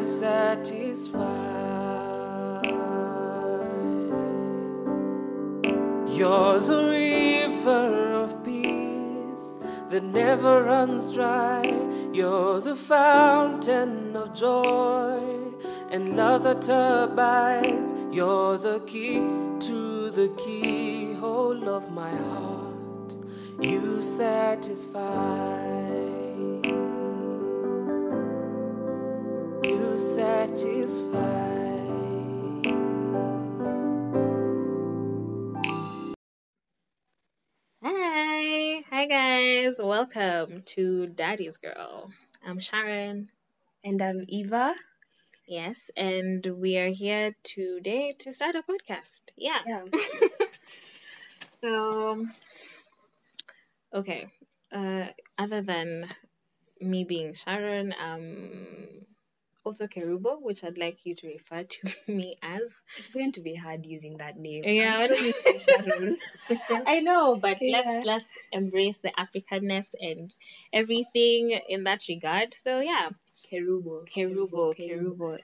can satisfy. You're the river of peace that never runs dry. You're the fountain of joy and love that abides. You're the key to the keyhole of my heart. You satisfy. Satisfy. Hi, hi guys, welcome to Daddy's Girl. I'm Sharon, And I'm Eva. yes, and we are here today to start a podcast. Yeah. Yeah. So, okay, uh, other than me being Sharon, um, also Kerubo, which I'd like you to refer to me as. It's going to be hard using that name. Yeah, I'm still using Sharon. I know, but Yeah. let's let's embrace the Africanness and everything in that regard. So yeah, Kerubo. Kerubo, Kerubo.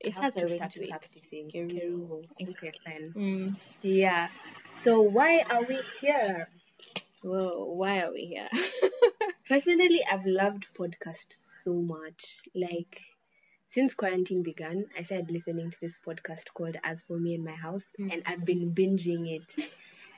It has a to ring start to it. practicing. Kerubo. Okay, fine. Mm. Yeah. So why are we here? Well, why are we here? Personally, I've loved podcasts so much. Like since quarantine began, I started listening to this podcast called As for Me in My House, Mm. and I've been binging it.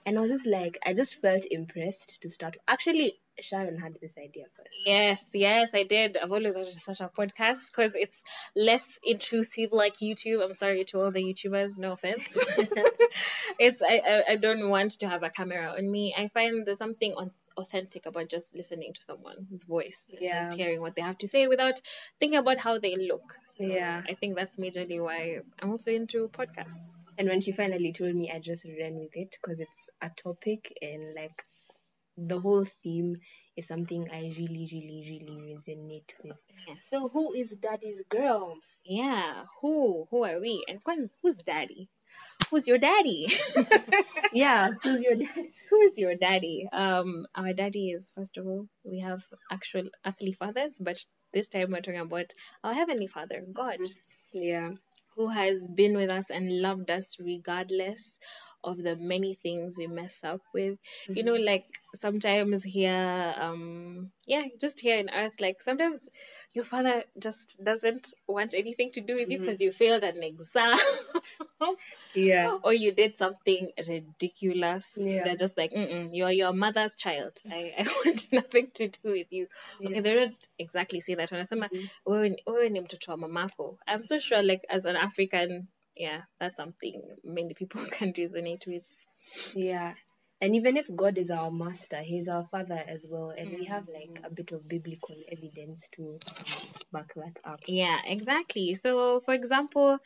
And I was just like, I just felt impressed to start. Actually, Sharon had this idea first. yes, yes, I did. I've always wanted such a podcast because it's less intrusive like YouTube. I'm sorry to all the YouTubers, no offense. it's I, I I don't want to have a camera on me. I find there's something on authentic about just listening to someone's voice and Yeah. just hearing what they have to say without thinking about how they look. So Yeah. I think that's majorly why I'm also into podcasts. And when she finally told me, I just ran with it because it's a topic and like the whole theme is something I really, really, really resonate with. Yes. So, who is Daddy's girl? Yeah, who who are we? And who's daddy? Who's your daddy? Yeah, who's your dad? who's your daddy? Um, our daddy is first of all we have actual earthly fathers, but this time we're talking about our heavenly Father, God, Yeah, who has been with us and loved us regardless of the many things we mess up with. You know, like sometimes here, um, yeah, just here in Earth, like sometimes your father just doesn't want anything to do with you Mhm. because you failed an exam. yeah, or you did something ridiculous. Yeah. They're just like, Mm-mm, you're your mother's child. I, I want nothing to do with you. Okay, they don't exactly say that. Wanasema, Mhm. wewe wewe ni mtoto wa mamako. I'm so sure, like, as an African, yeah, that's something many people can resonate with. yeah. And even if God is our master, He's our father as well, and we have like a bit of biblical evidence to back that up. Yeah, exactly. So, for example,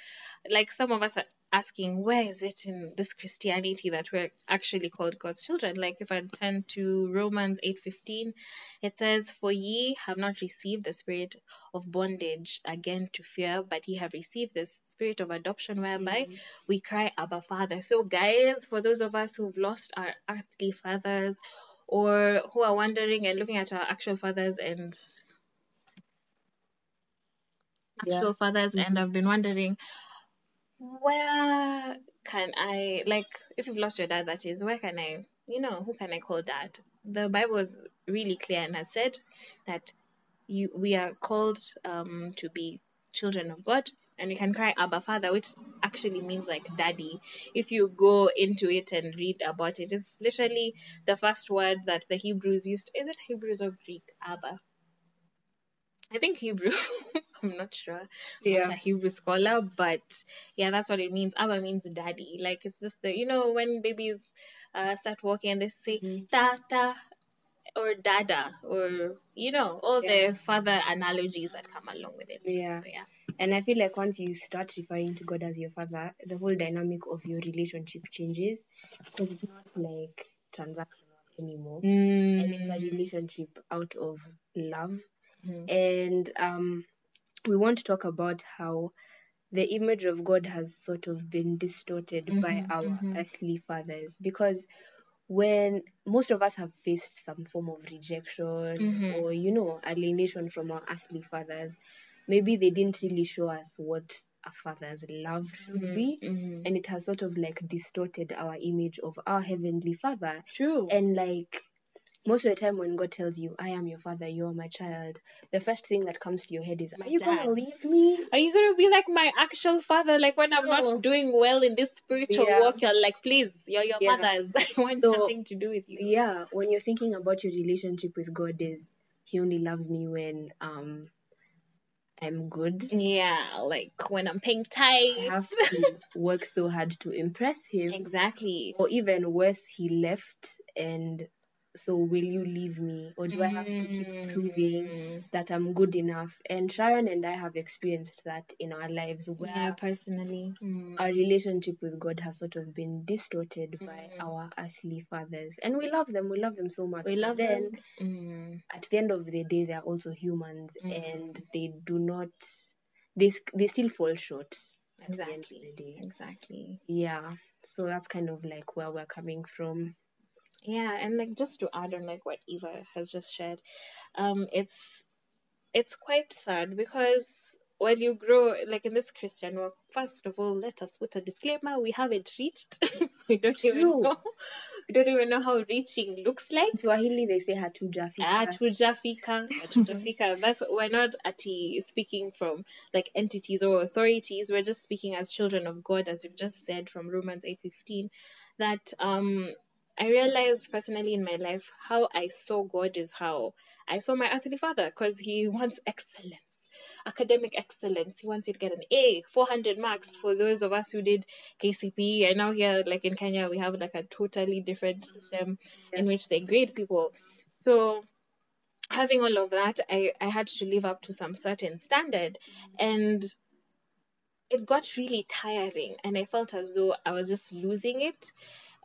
like some of us are asking, where is it in this Christianity that we're actually called God's children? Like if I turn to Romans 8:15, it says, "For ye have not received the spirit of bondage again to fear, but ye have received the spirit of adoption whereby Mhm. we cry Abba Father." So, guys, for those of us who've lost our earthly fathers or who are wondering and looking at our actual fathers and Yeah. actual fathers and Mhm. I've been wondering where can I like if you've lost your dad that is where can I you know who can I call dad the Bible is really clear and has said that you we are called um to be children of God and you can cry Abba Father which actually means like daddy if you go into it and read about it it's literally the first word that the Hebrews used is it Hebrews or Greek Abba I think Hebrew. I'm not sure. Yeah. a Hebrew scholar, but yeah, that's what it means. Abba means daddy. Like it's just the you know when babies uh, start walking and they say Mhm. tata or dada or you know all Yeah. the father analogies that come along with it. Yeah. So yeah. And I feel like once you start referring to God as your father, the whole dynamic of your relationship changes because it's not like transactional anymore. And it's a relationship out of love. Mhm. And um, we want to talk about how the image of God has sort of been distorted by Mhm, our mhm. earthly fathers because when most of us have faced some form of rejection Mhm. or you know alienation from our earthly fathers maybe they didn't really show us what a father's love should be Mhm. and it has sort of like distorted our image of our heavenly father True. and like most of the time when god tells you i am your father you are my child the first thing that comes to your head is are you gonna leave me Are you gonna be like my actual father? Like when I'm No. not doing well in this spiritual Yeah. walk, you're like, please, you're your Yeah. mothers. I want So, nothing to do with you. yeah when you're thinking about your relationship with god is he only loves me when um i'm good Yeah, like when I'm paying i have to work so hard to impress him Exactly. or even worse he left and so will you leave me or do i have to keep proving Mm. that i'm good enough and sharon and i have experienced that in our lives where Yeah, personally. Mm. our relationship with god has sort of been distorted by Mm. our earthly fathers and we love them we love them so much We but love then them. Mm. at the end of the day they're also humans Mhm. and they do not they, they still fall short at the end of Exactly. Exactly. yeah so that's kind of like where we're coming from Yeah, and like just to add on like what Eva has just shared, um, it's it's quite sad because when you grow like in this Christian world first of all, let us put a disclaimer: we haven't reached. we don't even know. We don't even know how reaching looks like. in swahili they say hatujafika Hatujafika, hatujafika. That's we're not ati speaking from like entities or authorities. We're just speaking as children of God, as we've just said from Romans eight fifteen. That um, I realized personally in my life how I saw God is how I saw my earthly father because he wants excellence, academic excellence. He wants you to get an A, four hundred marks for those of us who did KCPE. And now here, like in Kenya, we have like a totally different system in which they grade people. So having all of that, I, I had to live up to some certain standard. And it got really tiring. And I felt as though I was just losing it.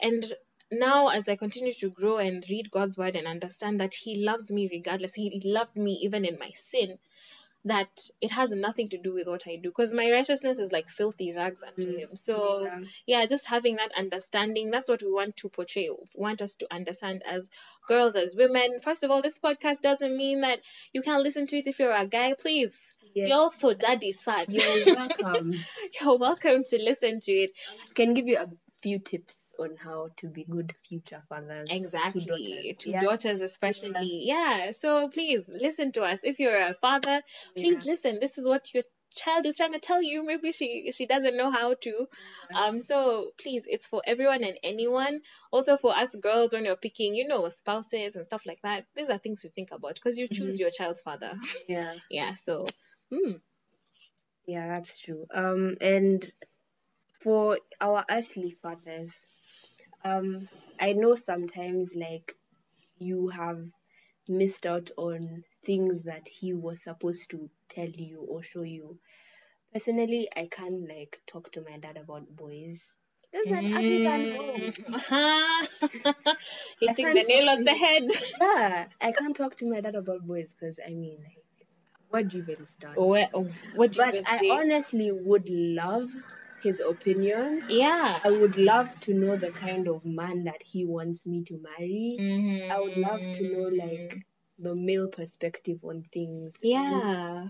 And now, as I continue to grow and read God's word and understand that He loves me regardless, He loved me even in my sin, that it has nothing to do with what I do. Because my righteousness is like filthy rags unto Mm. Him. So, Yeah. yeah, just having that understanding, that's what we want to portray, want us to understand as girls, as women. First of all, this podcast doesn't mean that you can't listen to it if you're a guy, please. Yes. You're also daddy's son. You're welcome. You're welcome to listen to it. Can give you a few tips on how to be good future fathers. Exactly. daughters. To Yeah. daughters, especially. Yeah. So please listen to us. If you're a father, please Yeah. listen. This is what your child is trying to tell you. Maybe she she doesn't know how to. Um. So please, it's for everyone and anyone. Also for us girls, when you're picking, you know, spouses and stuff like that. These are things to think about because you choose Mhm. your child's father. Yeah. yeah. So. Mm. Yeah, that's true. Um, and for our earthly fathers, um, I know sometimes like you have missed out on things that he was supposed to tell you or show you. Personally, I can't like talk to my dad about boys. There's an African home. Hitting the nail on the head. Yeah, I can't talk to my dad about boys because I mean, like, where do you even start? Where, what do you But I say? honestly would love his opinion. yeah. I would love to know the kind of man that he wants me to marry. Mhm. I would love to know like the male perspective on things. Yeah.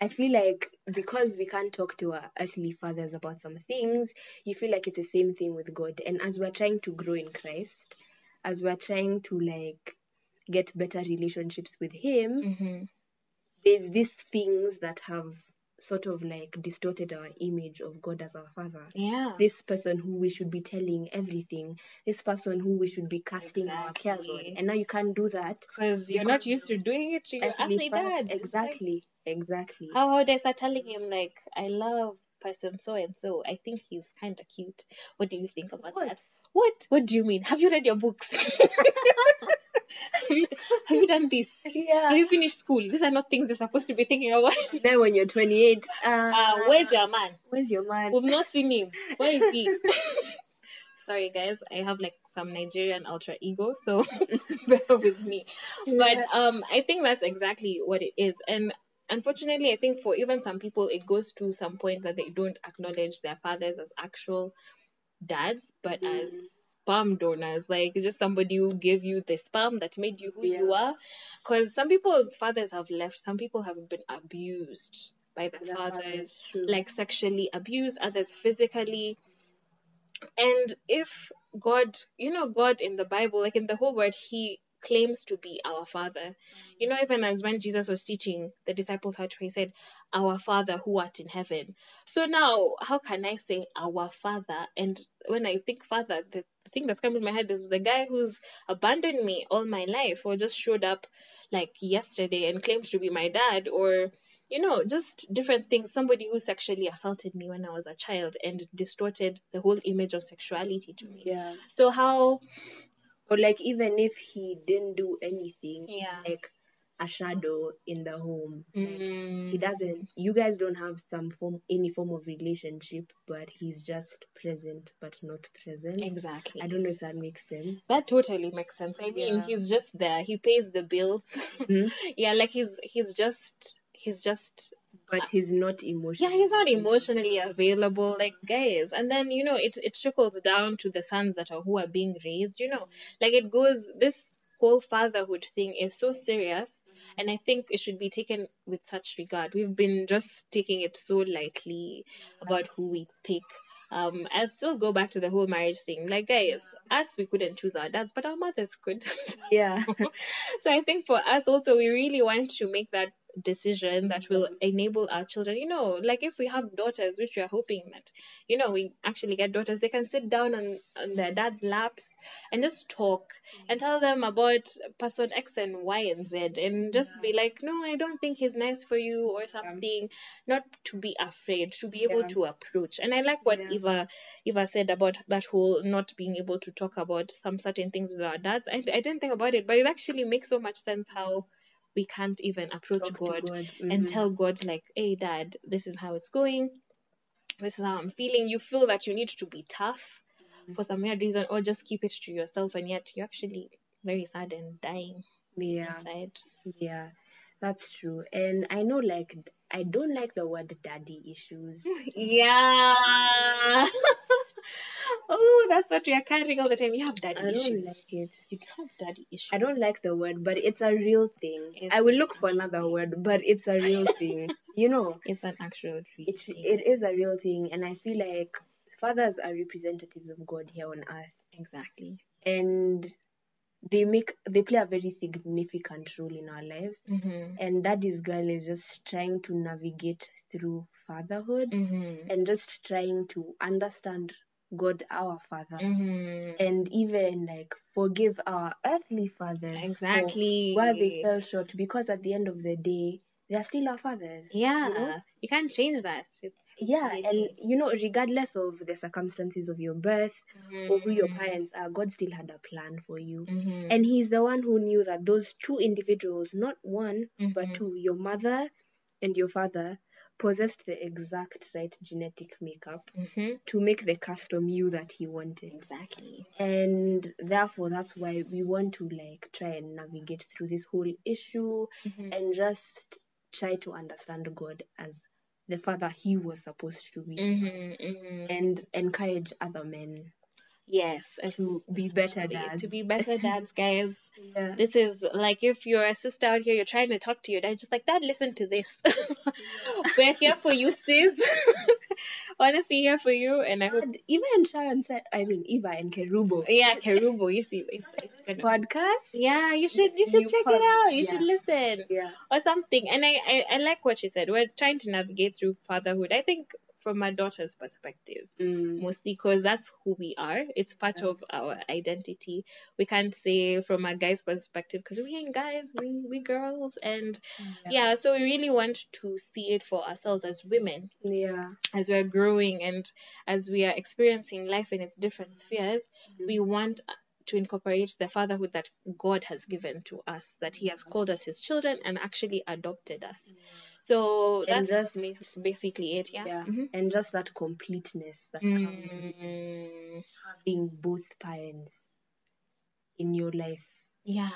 I feel like because we can't talk to our earthly fathers about some things, you feel like it's the same thing with God. And as we're trying to grow in Christ, as we're trying to like get better relationships with Him, Mhm. there's these things that have sort of like distorted our image of God as our father. Yeah. This person who we should be telling everything, this person who we should be casting our cares on. And now you can't do that. Because you're not used to doing it to your Earthly dad. It's like, Exactly. Exactly. how would I start telling him like I love person so and so? I think he's kind of cute. What do you think about What? that? What? What do you mean? Have you read your books? have, you, have you done this? Yeah. Have you finished school? These are not things you're supposed to be thinking about. then when you're 28, uh, Uh, where's your man? where's your man? We've not seen him. Where is he? Sorry, guys. I have like some Nigerian alter ego, so bear with me. But um, I think that's exactly what it is. And unfortunately, I think for even some people, it goes to some point that they don't acknowledge their fathers as actual dads, but Mm. as sperm donors. Like it's just somebody who gave you the sperm that made you who you are. Because some people's fathers have left. Some people have been abused by their fathers, like sexually abused, others physically. And if God, you know, God in the Bible, like in the whole word, He claims to be our Father. You know, even as when Jesus was teaching the disciples how to pray, he said, Our Father who art in heaven. So now, how can I say our Father? And when I think Father, the, the thing that's coming in my head is the guy who's abandoned me all my life or just showed up like yesterday and claims to be my dad or you know, just different things. Somebody who sexually assaulted me when I was a child and distorted the whole image of sexuality to me. yeah. So how Or like even if he didn't do anything, Yeah. like a shadow in the home. Like, Mm, he doesn't you guys don't have some form any form of relationship but he's just present but not present exactly. i don't know if that makes sense that totally makes sense. I mean, Yeah. he's just there. He pays the bills. Mhm. yeah, like he's he's just he's just but he's not emotional yeah he's not emotionally available like guys. And then you know it it trickles down to the sons that are who are being raised you know. Like it goes this whole fatherhood thing is so serious and i think it should be taken with such regard. We've been just taking it so lightly about who we pick. Um i'll still go back to the whole marriage thing. Like guys us we couldn't choose our dads but our mothers could. Yeah. So I think for us also, we really want to make that decision that will mm-hmm. enable our children. You know, like if we have daughters, which we are hoping that, you know, we actually get daughters, they can sit down on, on their dad's laps and just talk mm-hmm. and tell them about person X and Y and Z and just be like, no, I don't think he's nice for you or something. Not to be afraid, to be able Yeah. to approach. And I like what Yeah. Eva Eva said about that whole not being able to talk about some certain things with our dads. I, I didn't think about it, but it actually makes so much sense how we can't even approach Talk God, God. and Mhm. tell God, like, hey, dad, this is how it's going. This is how I'm feeling. You feel that you need to be tough Mm-hmm. for some weird reason, or just keep it to yourself, and yet you're actually very sad and dying yeah inside. yeah that's true and i know like i don't like the word daddy issues Yeah. oh, that's what we are carrying all the time. You have daddy i don't issues. like it You have daddy issues. I don't like the word, but it's a real thing. It's I will look for another word, but it's a real thing. You know, It's an actual it, it is a real thing, and I feel like fathers are representatives of God here on earth, exactly. and they make they play a very significant role in our lives. Mm-hmm. And Daddy's girl is just trying to navigate through fatherhood Mm-hmm. and just trying to understand God, our Father, Mm-hmm. and even like forgive our earthly fathers Exactly. where they fell short because at the end of the day they are still our fathers Yeah, you know? you can't change that. It's yeah really- and you know regardless of the circumstances of your birth or who your Mhm. parents are god still had a plan for you Mhm. and he's the one who knew that those two individuals not one but Mhm. two your mother and your father possessed the exact right genetic makeup Mhm. to make the custom you that he wanted Exactly. and therefore that's why we want to like try and navigate through this whole issue Mhm. and just try to understand God as the father he was supposed to be Mhm. Mhm. and encourage other men Yes, To be better dads. To be better dads, guys. Yeah. This is like if you're a sister out here, you're trying to talk to your dad, just like, Dad, listen to this. We're here for you, sis. Honestly, here for you. And I hope, Eva and Sharon said, I mean, Eva and Kerubo. yeah, Kerubo, you see, it's, it's gonna- podcast. yeah, you should, you should New check pod- it out. You yeah. should listen. Yeah. or something. And I, I, I like what she said. We're trying to navigate through fatherhood. I think from my daughter's perspective, Mm. mostly because that's who we are. It's part Yeah. of our identity. We can't say from a guy's perspective because we ain't guys, we we girls, and mm, yeah. So we really want to see it for ourselves as women Yeah. as we're growing and as we are experiencing life in its different spheres. Mm. We want uh, to incorporate the fatherhood that God has given to us, that He has mm. called us His children and actually adopted us. So And that's just- basically it, yeah. Yeah. Mhm. And just that completeness that comes with having both parents in your life. yeah.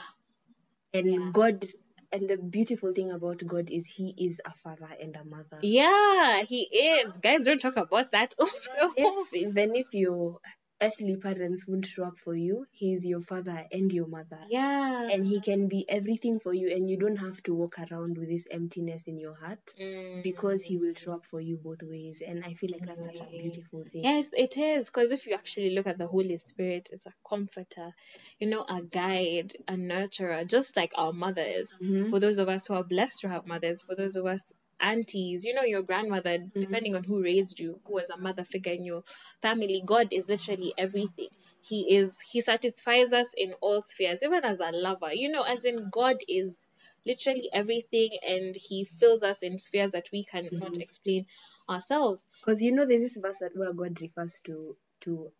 And Yeah. God, and the beautiful thing about God is He is a father and a mother. Yeah, He is. Guys, don't talk about that. Also. If, even if your earthly parents won't show up for you, He is your father and your mother. yeah. And He can be everything for you, and you don't have to walk around with this emptiness in your heart Mm. because He will show up for you both ways. And I feel like that's such a beautiful thing. Yes, it is. Because if you actually look at the Holy Spirit, it's a comforter, you know, a guide, a nurturer, just like our mothers. Mhm. For those of us who are blessed to have mothers, for those of us aunties, you know, your grandmother, depending on who raised you, who was a mother figure in your family, God is literally everything. He is, He satisfies us in all spheres, even as a lover, you know, as in God is literally everything and He fills us in spheres that we cannot Mhm. explain ourselves. Because you know, there's this verse that where God refers to to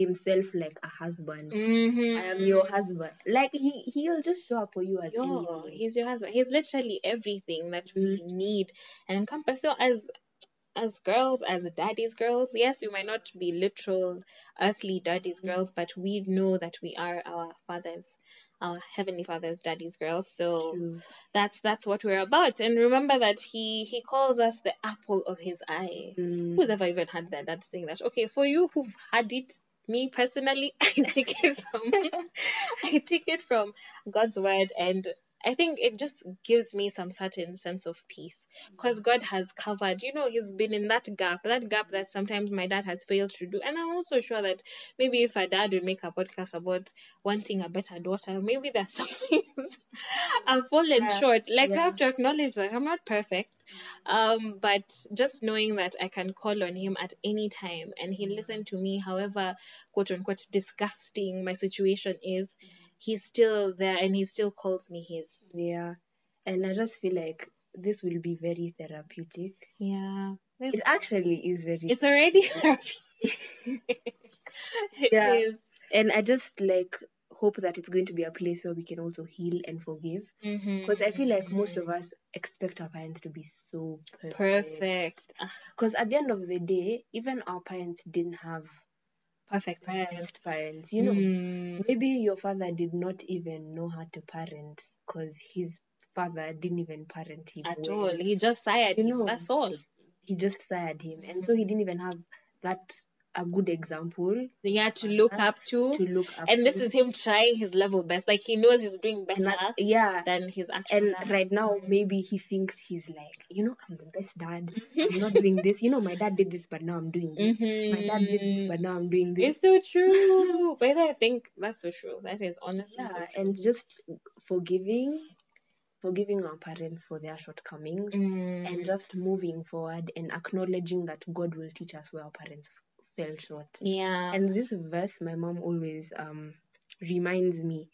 himself like a husband. Mm-hmm. I am your husband. Like he he'll just show up for you as Yo, he's your husband. He's literally everything that we need and encompass. So as as girls, as daddy's girls, yes, we might not be literal earthly daddy's girls, but we know that we are our father's, our heavenly father's daddy's girls. So True. that's that's what we're about. And remember that he he calls us the apple of his eye. Mm. Who's ever even had that? That's saying that. Okay, for you who've had it, me personally, I take it from I take it from God's word and I think it just gives me some certain sense of peace because mm-hmm. God has covered, you know, He's been in that gap, that gap that sometimes my dad has failed to do. And I'm also sure that maybe if a dad would make a podcast about wanting a better daughter, maybe there's some things I've fallen Yeah, short. Like, I have to acknowledge that I'm not perfect. Mm-hmm. Um, but just knowing that I can call on Him at any time and He'll mm-hmm. listen to me, however, quote unquote, disgusting my situation is, He's still there and He still calls me His. Yeah. And I just feel like this will be very therapeutic. Yeah. It actually is very It's already It Yeah. is. and I just like hope that it's going to be a place where we can also heal and forgive. Because I feel like most of us expect our parents to be so perfect. perfect, Ah, Because at the end of the day, even our parents didn't have perfect parents. parents. You know, Mm. maybe your father did not even know how to parent because his father didn't even parent him at well. all. He just sired You him. know, That's all. He just sired him, and so he didn't even have that a good example Yeah, to look up to. to look up. and this to. is him trying his level best. Like he knows he's doing better that- yeah. than his actual. And dad. right now, maybe he thinks he's like, you know, I'm the best dad. I'm not doing this. You know, my dad did this, but now I'm doing this. My dad did this, Mhm. but now I'm doing this. It's so true. but I think that's so true. That is honestly so yeah, true. and just forgiving, forgiving our parents for their shortcomings, Mm. and just moving forward and acknowledging that God will teach us where our parents fell short. yeah. And this verse, my mom always um reminds me,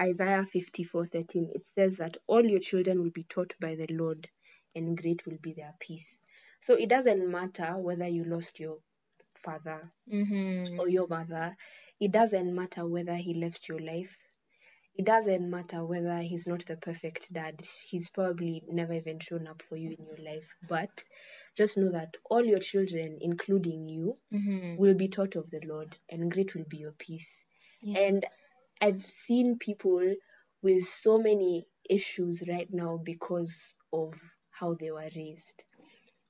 Isaiah fifty four thirteen. It says that all your children will be taught by the Lord, and great will be their peace. So it doesn't matter whether you lost your father mm-hmm. or your mother. It doesn't matter whether he left your life. It doesn't matter whether he's not the perfect dad. He's probably never even shown up for you in your life. But just know that all your children, including you, Mm-hmm. will be taught of the Lord, and great will be your peace. Yeah. And I've seen people with so many issues right now because of how they were raised.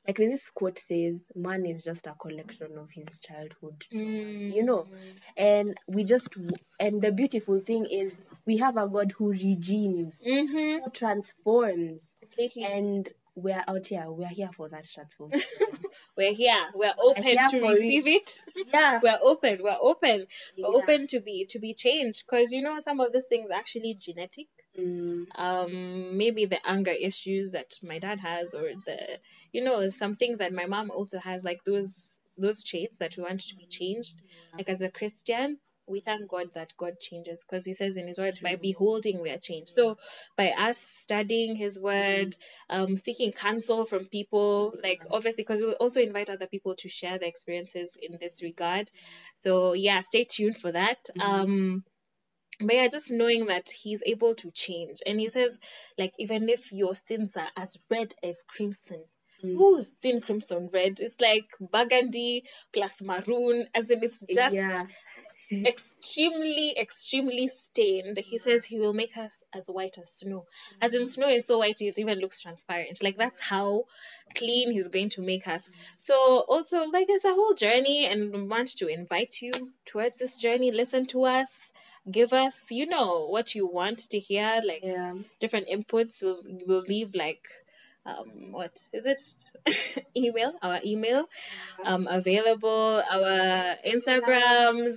like this quote says, man is just a collection of his childhood traumas, you know. And we just and the beautiful thing is we have a God who regenes, Mm-hmm. who transforms, Completely. and we're out here. We're here for that transformation. We're here. We're open here to receive it. yeah, We're open. We're open. We're open to be to be changed because you know some of these things are actually genetic. Mm, um maybe the anger issues that my dad has or the you know some things that my mom also has like those those traits that we want to be changed like as a christian we thank god that god changes because he says in his word by beholding we are changed. So by us studying his word um seeking counsel from people like obviously because we'll also invite other people to share their experiences in this regard. So yeah stay tuned for that. Um but yeah, just knowing that he's able to change. And he says, like, even if your sins are as red as crimson, Mm. who's seen crimson red? It's like burgundy plus maroon, as in it's just yeah, extremely, extremely stained. He says he will make us as white as snow. As in, snow is so white, it even looks transparent. Like, that's how clean he's going to make us. So, also, like, it's a whole journey, and we want to invite you towards this journey. Listen to us. Give us, you know, what you want to hear, like yeah. different inputs. We'll, we'll leave, like, um, what is it? email, our email, um, available, our Instagrams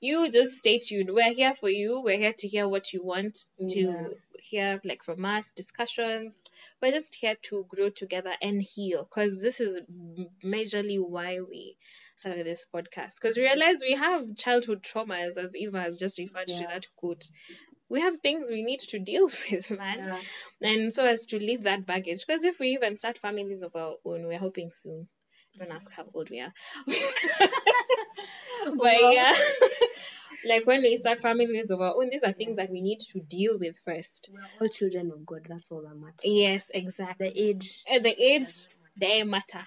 you just stay tuned. We're here for you. We're here to hear what you want to Yeah. hear, like from us, discussions. We're just here to grow together and heal because this is majorly why we started this podcast. Because we realize we have childhood traumas, as Eva has just referred to that quote. We have things we need to deal with, man. yeah. And so as to leave that baggage. Because if we even start families of our own, we're hoping soon. Don't ask how old we are. but yeah. like when we start families of our own, these are things that we need to deal with first. We're all children of God. That's all that matters. Yes, exactly. The age. At the age, they matter.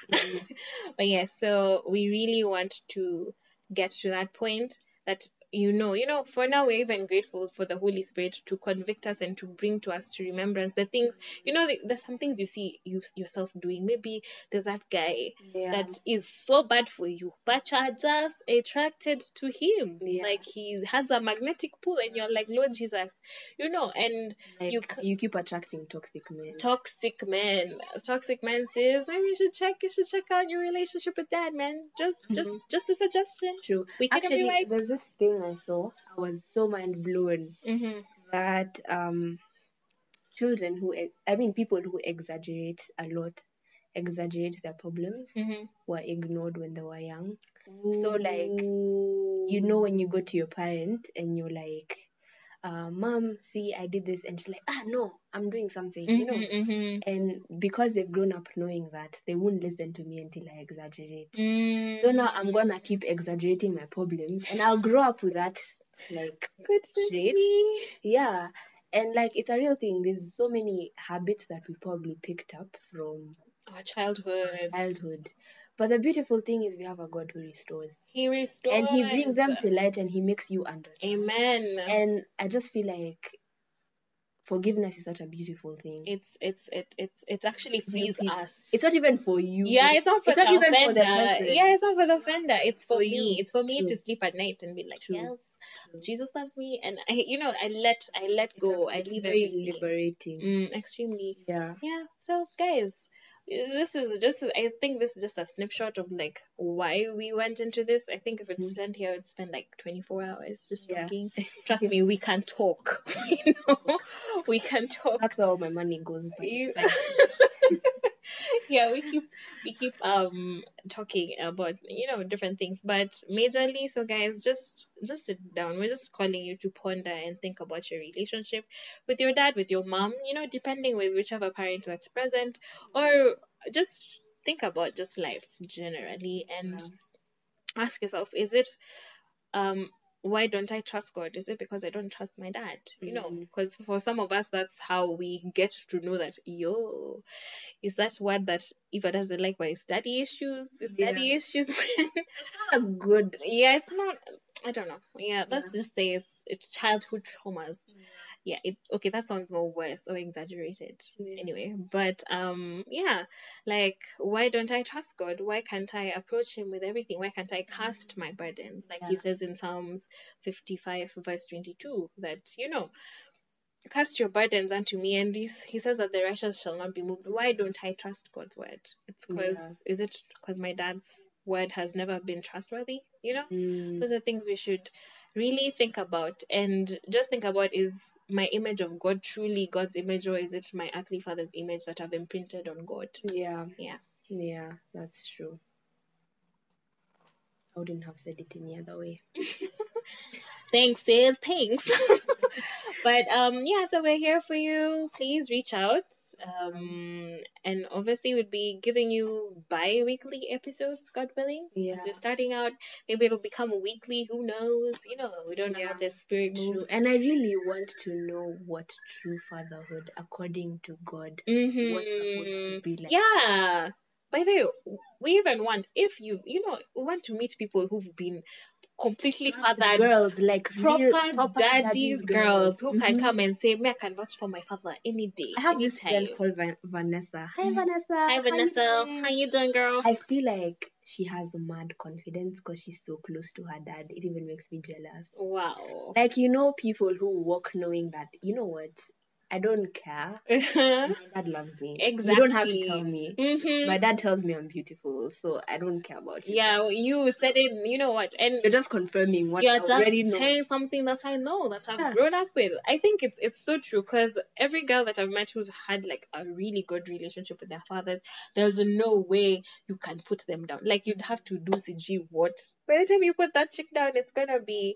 but yes, so we really want to get to that point that you know, you know, for now we're even grateful for the Holy Spirit to convict us and to bring to us to remembrance the things. You know, there's some things you see you yourself doing. Maybe there's that guy Yeah. that is so bad for you, but you're just attracted to him. Yeah. Like he has a magnetic pull, and you're like, Lord Jesus, you know, and like, you you, keep attracting toxic men. toxic men toxic man says maybe you should check you should check out your relationship with that man just just Mhm. just a suggestion True. we couldn't Actually, be like there's this thing I saw. I was so mind blown mm-hmm. that um, children who, I mean, people who exaggerate a lot, exaggerate their problems, Mm-hmm. were ignored when they were young. So, like, You know, when you go to your parent and you're like, uh, "Mom, see, I did this," and she's like, "Ah, no, I'm doing something," you know. mm-hmm. And because they've grown up knowing that, they won't listen to me until I exaggerate. Mm. So now I'm gonna keep exaggerating my problems, and I'll grow up with that. Like, Goodness Shit. me. yeah, and like it's a real thing. There's so many habits that we probably picked up from our childhood childhood. But the beautiful thing is we have a God who restores, he restores and He brings them to light, and He makes you understand. amen And I just feel like forgiveness is such a beautiful thing. it's it's it it's it actually frees us It's not even for you. yeah, it's not for It's the not even offender. for the person. yeah, it's not for the offender. It's for, For me. you. It's for me True. to sleep at night and be like, True. yes, True. Jesus loves me, and I, you know, I let I let It's go. a- I it's leave very liberating. Mm, extremely. Yeah. Yeah. So, guys, this is just. I think this is just a snapshot of like why we went into this. I think if it's Mhm. spent here, it's spent like twenty four hours just Yeah. talking. Trust me, we can talk. you know, we can talk. That's where all my money goes. But You- it's fine. yeah, we keep we keep um talking about you know different things, but majorly, so guys, just just sit down. We're just calling you to ponder and think about your relationship with your dad, with your mom. You know, depending with whichever parent that's present, or just think about just life generally and ask yourself: Is it um why don't I trust God? Is it because I don't trust my dad? You know, Mhm. because for some of us, that's how we get to know that, yo, is that word that Eva doesn't like, it's daddy issues? Is Yeah. daddy issues? a good. yeah, it's not, I don't know. Yeah, let's just say it's, it's childhood traumas. Yeah, it okay, that sounds more worse or exaggerated. Yeah. Anyway, but um yeah, like why don't I trust God? Why can't I approach him with everything? Why can't I cast my burdens? Like he says in Psalms 55 verse 22 that you know, cast your burdens unto me and he, he says that the righteous shall not be moved. Why don't I trust God's word? It's Yeah. is it cuz my dad's word has never been trustworthy, you know? Mm, those are things we should really think about and just think about is my image of god truly god's image or is it my earthly father's image that i've imprinted on god yeah. Yeah. Yeah, that's true. I wouldn't have said it any other way. thanks sis thanks but um yeah so we're here for you please reach out um and obviously we'd be giving you bi-weekly episodes god willing Yeah. as we're starting out maybe it'll become weekly who knows you know we don't know how Yeah. the spirit True. moves And I really want to know what true fatherhood, according to God, was supposed to be like. Yeah. By the way, we even want if you you know we want to meet people who've been completely fathered, girls like proper, real, proper daddies, girls who can Mhm. come and say, "Me, I can vouch for my father any day, I have this anytime." friend called Van- Vanessa. Hi, Mhm. Vanessa. Hi, How you Vanessa. How you doing, girl? I feel like she has mad confidence because she's so close to her dad. It even makes me jealous. wow. Like you know, people who walk knowing that you know what, I don't care. My dad loves me. Exactly. You don't have to tell me. Mhm. My dad tells me I'm beautiful, so I don't care about you. Yeah, you said it. You know what? And You're just confirming what you're I just already know. saying something that I know that I've Yeah. grown up with. I think it's it's so true because every girl that I've met who's had like a really good relationship with their fathers, there's no way you can put them down. Like you'd have to do sijui what? By the time you put that chick down, it's gonna be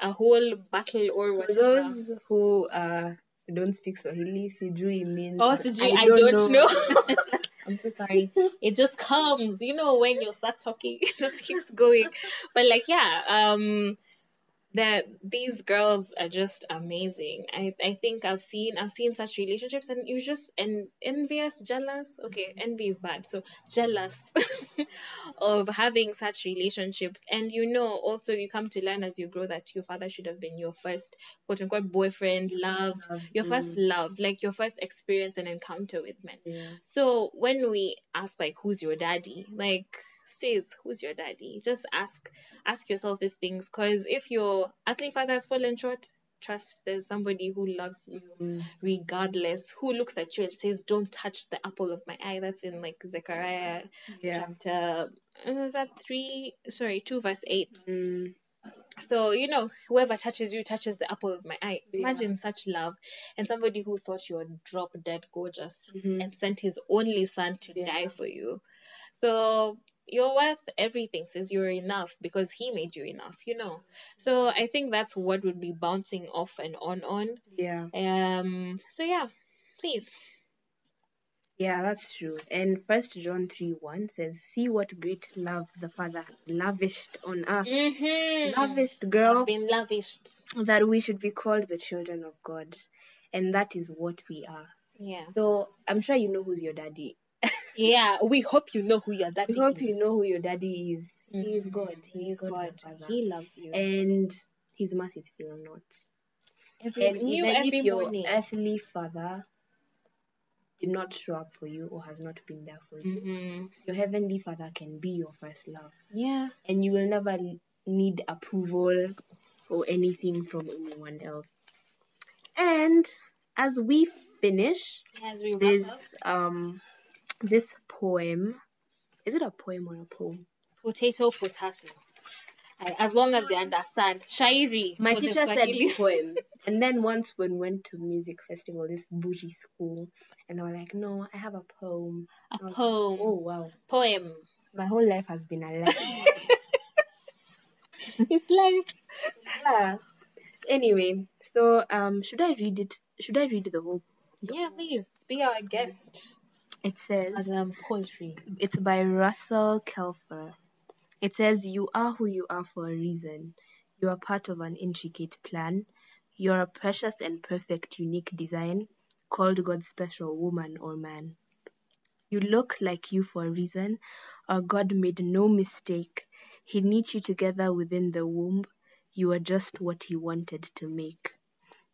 a whole battle or For whatever. those who uh don't speak Swahili, sijui means Oh, sijui, I, don't, know. I'm so sorry. it just comes, you know, when you start talking, it just keeps going. But like, yeah, um, that these girls are just amazing. I I think I've seen I've seen such relationships, and you just and envious, jealous. Okay, envy is bad, so jealous of having such relationships. And you know, also you come to learn as you grow that your father should have been your first quote unquote boyfriend, love, your first Mm, love, like your first experience and encounter with men. yeah. So when we ask like who's your daddy, like says who's your daddy, just ask ask yourself these things because if your earthly father has fallen short, trust there's somebody who loves you Mm, regardless, who looks at you and says, "Don't touch the apple of my eye." That's in like Zechariah yeah. chapter. uh, Is that three? Sorry, two verse eight. Mm, So, you know, whoever touches you touches the apple of my eye. Yeah. Imagine such love and somebody who thought you were drop dead gorgeous mhm. and sent his only son to Yeah. die for you. So, you're worth everything, says you're enough because he made you enough, you know. So, I think that's what would be bouncing off and on on. Yeah. Um, so yeah, please. Yeah, that's true. And First John 3 1 says, See what great love the Father lavished on us. Mm-hmm. Lavished, girl, Been lavished. that we should be called the children of God. And that is what we are. Yeah. So I'm sure you know who's your daddy. Yeah, we hope you know who your daddy hope is. you know who your daddy is. He is Mhm. God. He is the God. He loves you. and his mercies fail not. Every, And even every if your morning. earthly father did not show up for you or has not been there for you, hmm your heavenly father can be your first love. Yeah. And you will never need approval or anything from anyone else. And as we finish As we wrap this up, um this poem, is it a poem or a poem? potato, potato. As long as they understand, shairi. My teacher said poem. And then once when we went to music festival, this bougie school, and they were like, No, I have a poem. A was like, poem. Oh wow. Poem. My whole life has been a lie. It's like yeah. Anyway, so um should I read it should I read the whole yeah, please be our guest. It says As um poetry. It's by Russell Kelfer. It says, You are who you are for a reason. You are part of an intricate plan. You are a precious and perfect, unique design called God's special woman or man. You look like you for a reason. Our God made no mistake. He knit you together within the womb. you are just what he wanted to make.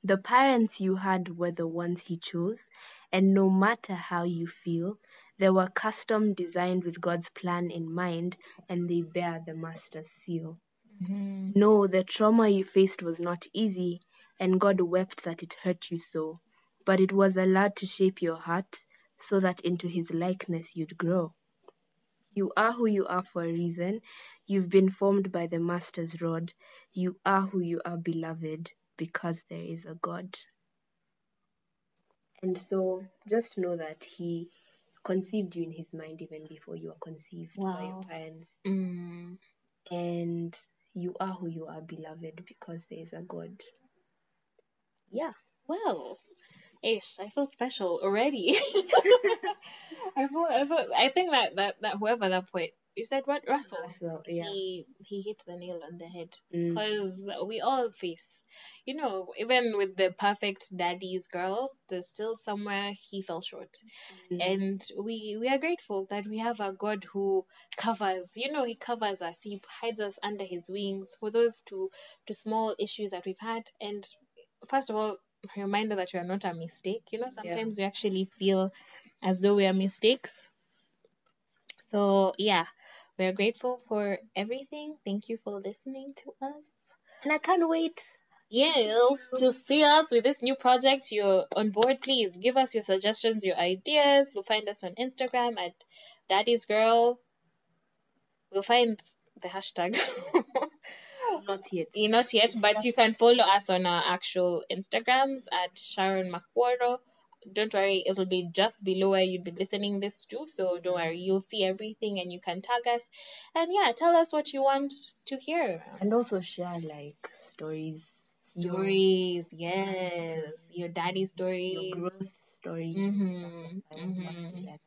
The parents you had were the ones he chose, and no matter how you feel, they were custom designed with God's plan in mind, and they bear the master's seal. Mm-hmm. No, the trauma you faced was not easy, and God wept that it hurt you so, but it was allowed to shape your heart so that into his likeness you'd grow. You are who you are for a reason. You've been formed by the Master's rod. You are who you are, beloved, because there is a God. And so just know that He conceived you in His mind even before you were conceived by your parents. Mm. And you are who you are, beloved, because there is a God. Yeah. Well, ish, I feel special already. I feel, I feel, I think that, that, that whoever that poet, you said what? Russell. Russell, yeah. He he hit the nail on the head Mm. because we all face, you know, even with the perfect daddy's girls, there's still somewhere he fell short, Mm. and we we are grateful that we have a God who covers. You know, He covers us. He hides us under His wings for those two two small issues that we've had. And first of all, reminder that you are not a mistake. You know, sometimes we actually feel as though we are mistakes. So yeah, we're grateful for everything. Thank you for listening to us. And I can't wait. Yes, to see us with this new project. You're on board. Please give us your suggestions, your ideas. You'll find us on Instagram at Daddy's Girl. We'll find the hashtag. Not yet. Not yet, but you can follow us on our actual Instagrams at Sharon Makwaro. Don't worry, it'll be just below where you'd be listening this to. So don't worry, you'll see everything and you can tag us. And yeah, tell us what you want to hear. And also share like stories, your- Stories, yes. Your daddy your stories. growth stories. Mhm, I would love to mhm.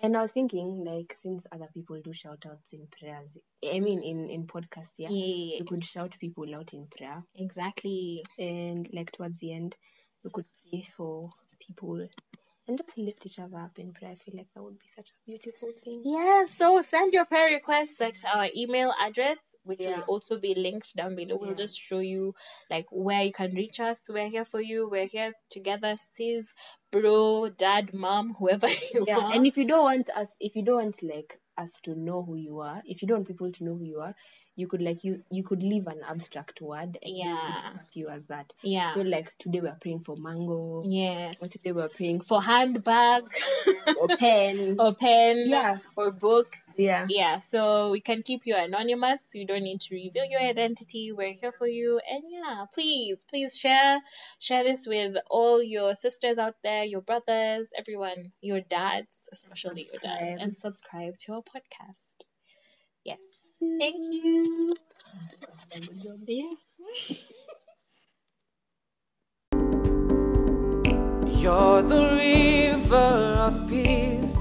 And I was thinking, like, since other people do shout outs in prayers, I mean, in in podcasts, yeah, Yeah, we could shout people out in prayer, exactly. and like towards the end, you could pray for people and just lift each other up in prayer. I feel like that would be such a beautiful thing. Yeah, so send your prayer requests at our email address, which will also be linked down below. We'll Yeah. just show you like where you can reach us. We're here for you. We're here together, sis, bro, dad, mom, whoever you Yeah, are. and if you don't want us, if you don't want like us to know who you are, if you don't want people to know who you are, you could like you you could leave an abstract word and Yeah. you as that. yeah. So like today we're praying for mango. yes. Or today we're praying For handbag or pen. or pen Yeah. or book. Yeah. Yeah, so we can keep you anonymous. You don't need to reveal your identity. We're here for you. And yeah, please, please share share this with all your sisters out there, your brothers, everyone, your dads, especially your dads, and subscribe to our podcast. Yes. Thank you. You're the river of peace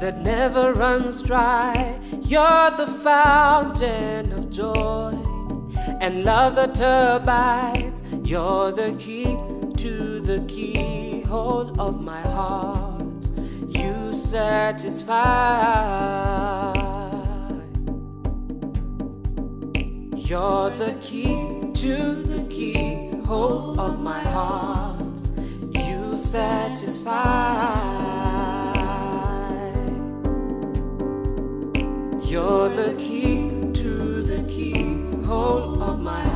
that never runs dry. You're the fountain of joy and love that abides. You're the key to the keyhole of my heart. You satisfy. You're the key to the keyhole of my heart. You satisfy. You're the key to the keyhole of my heart.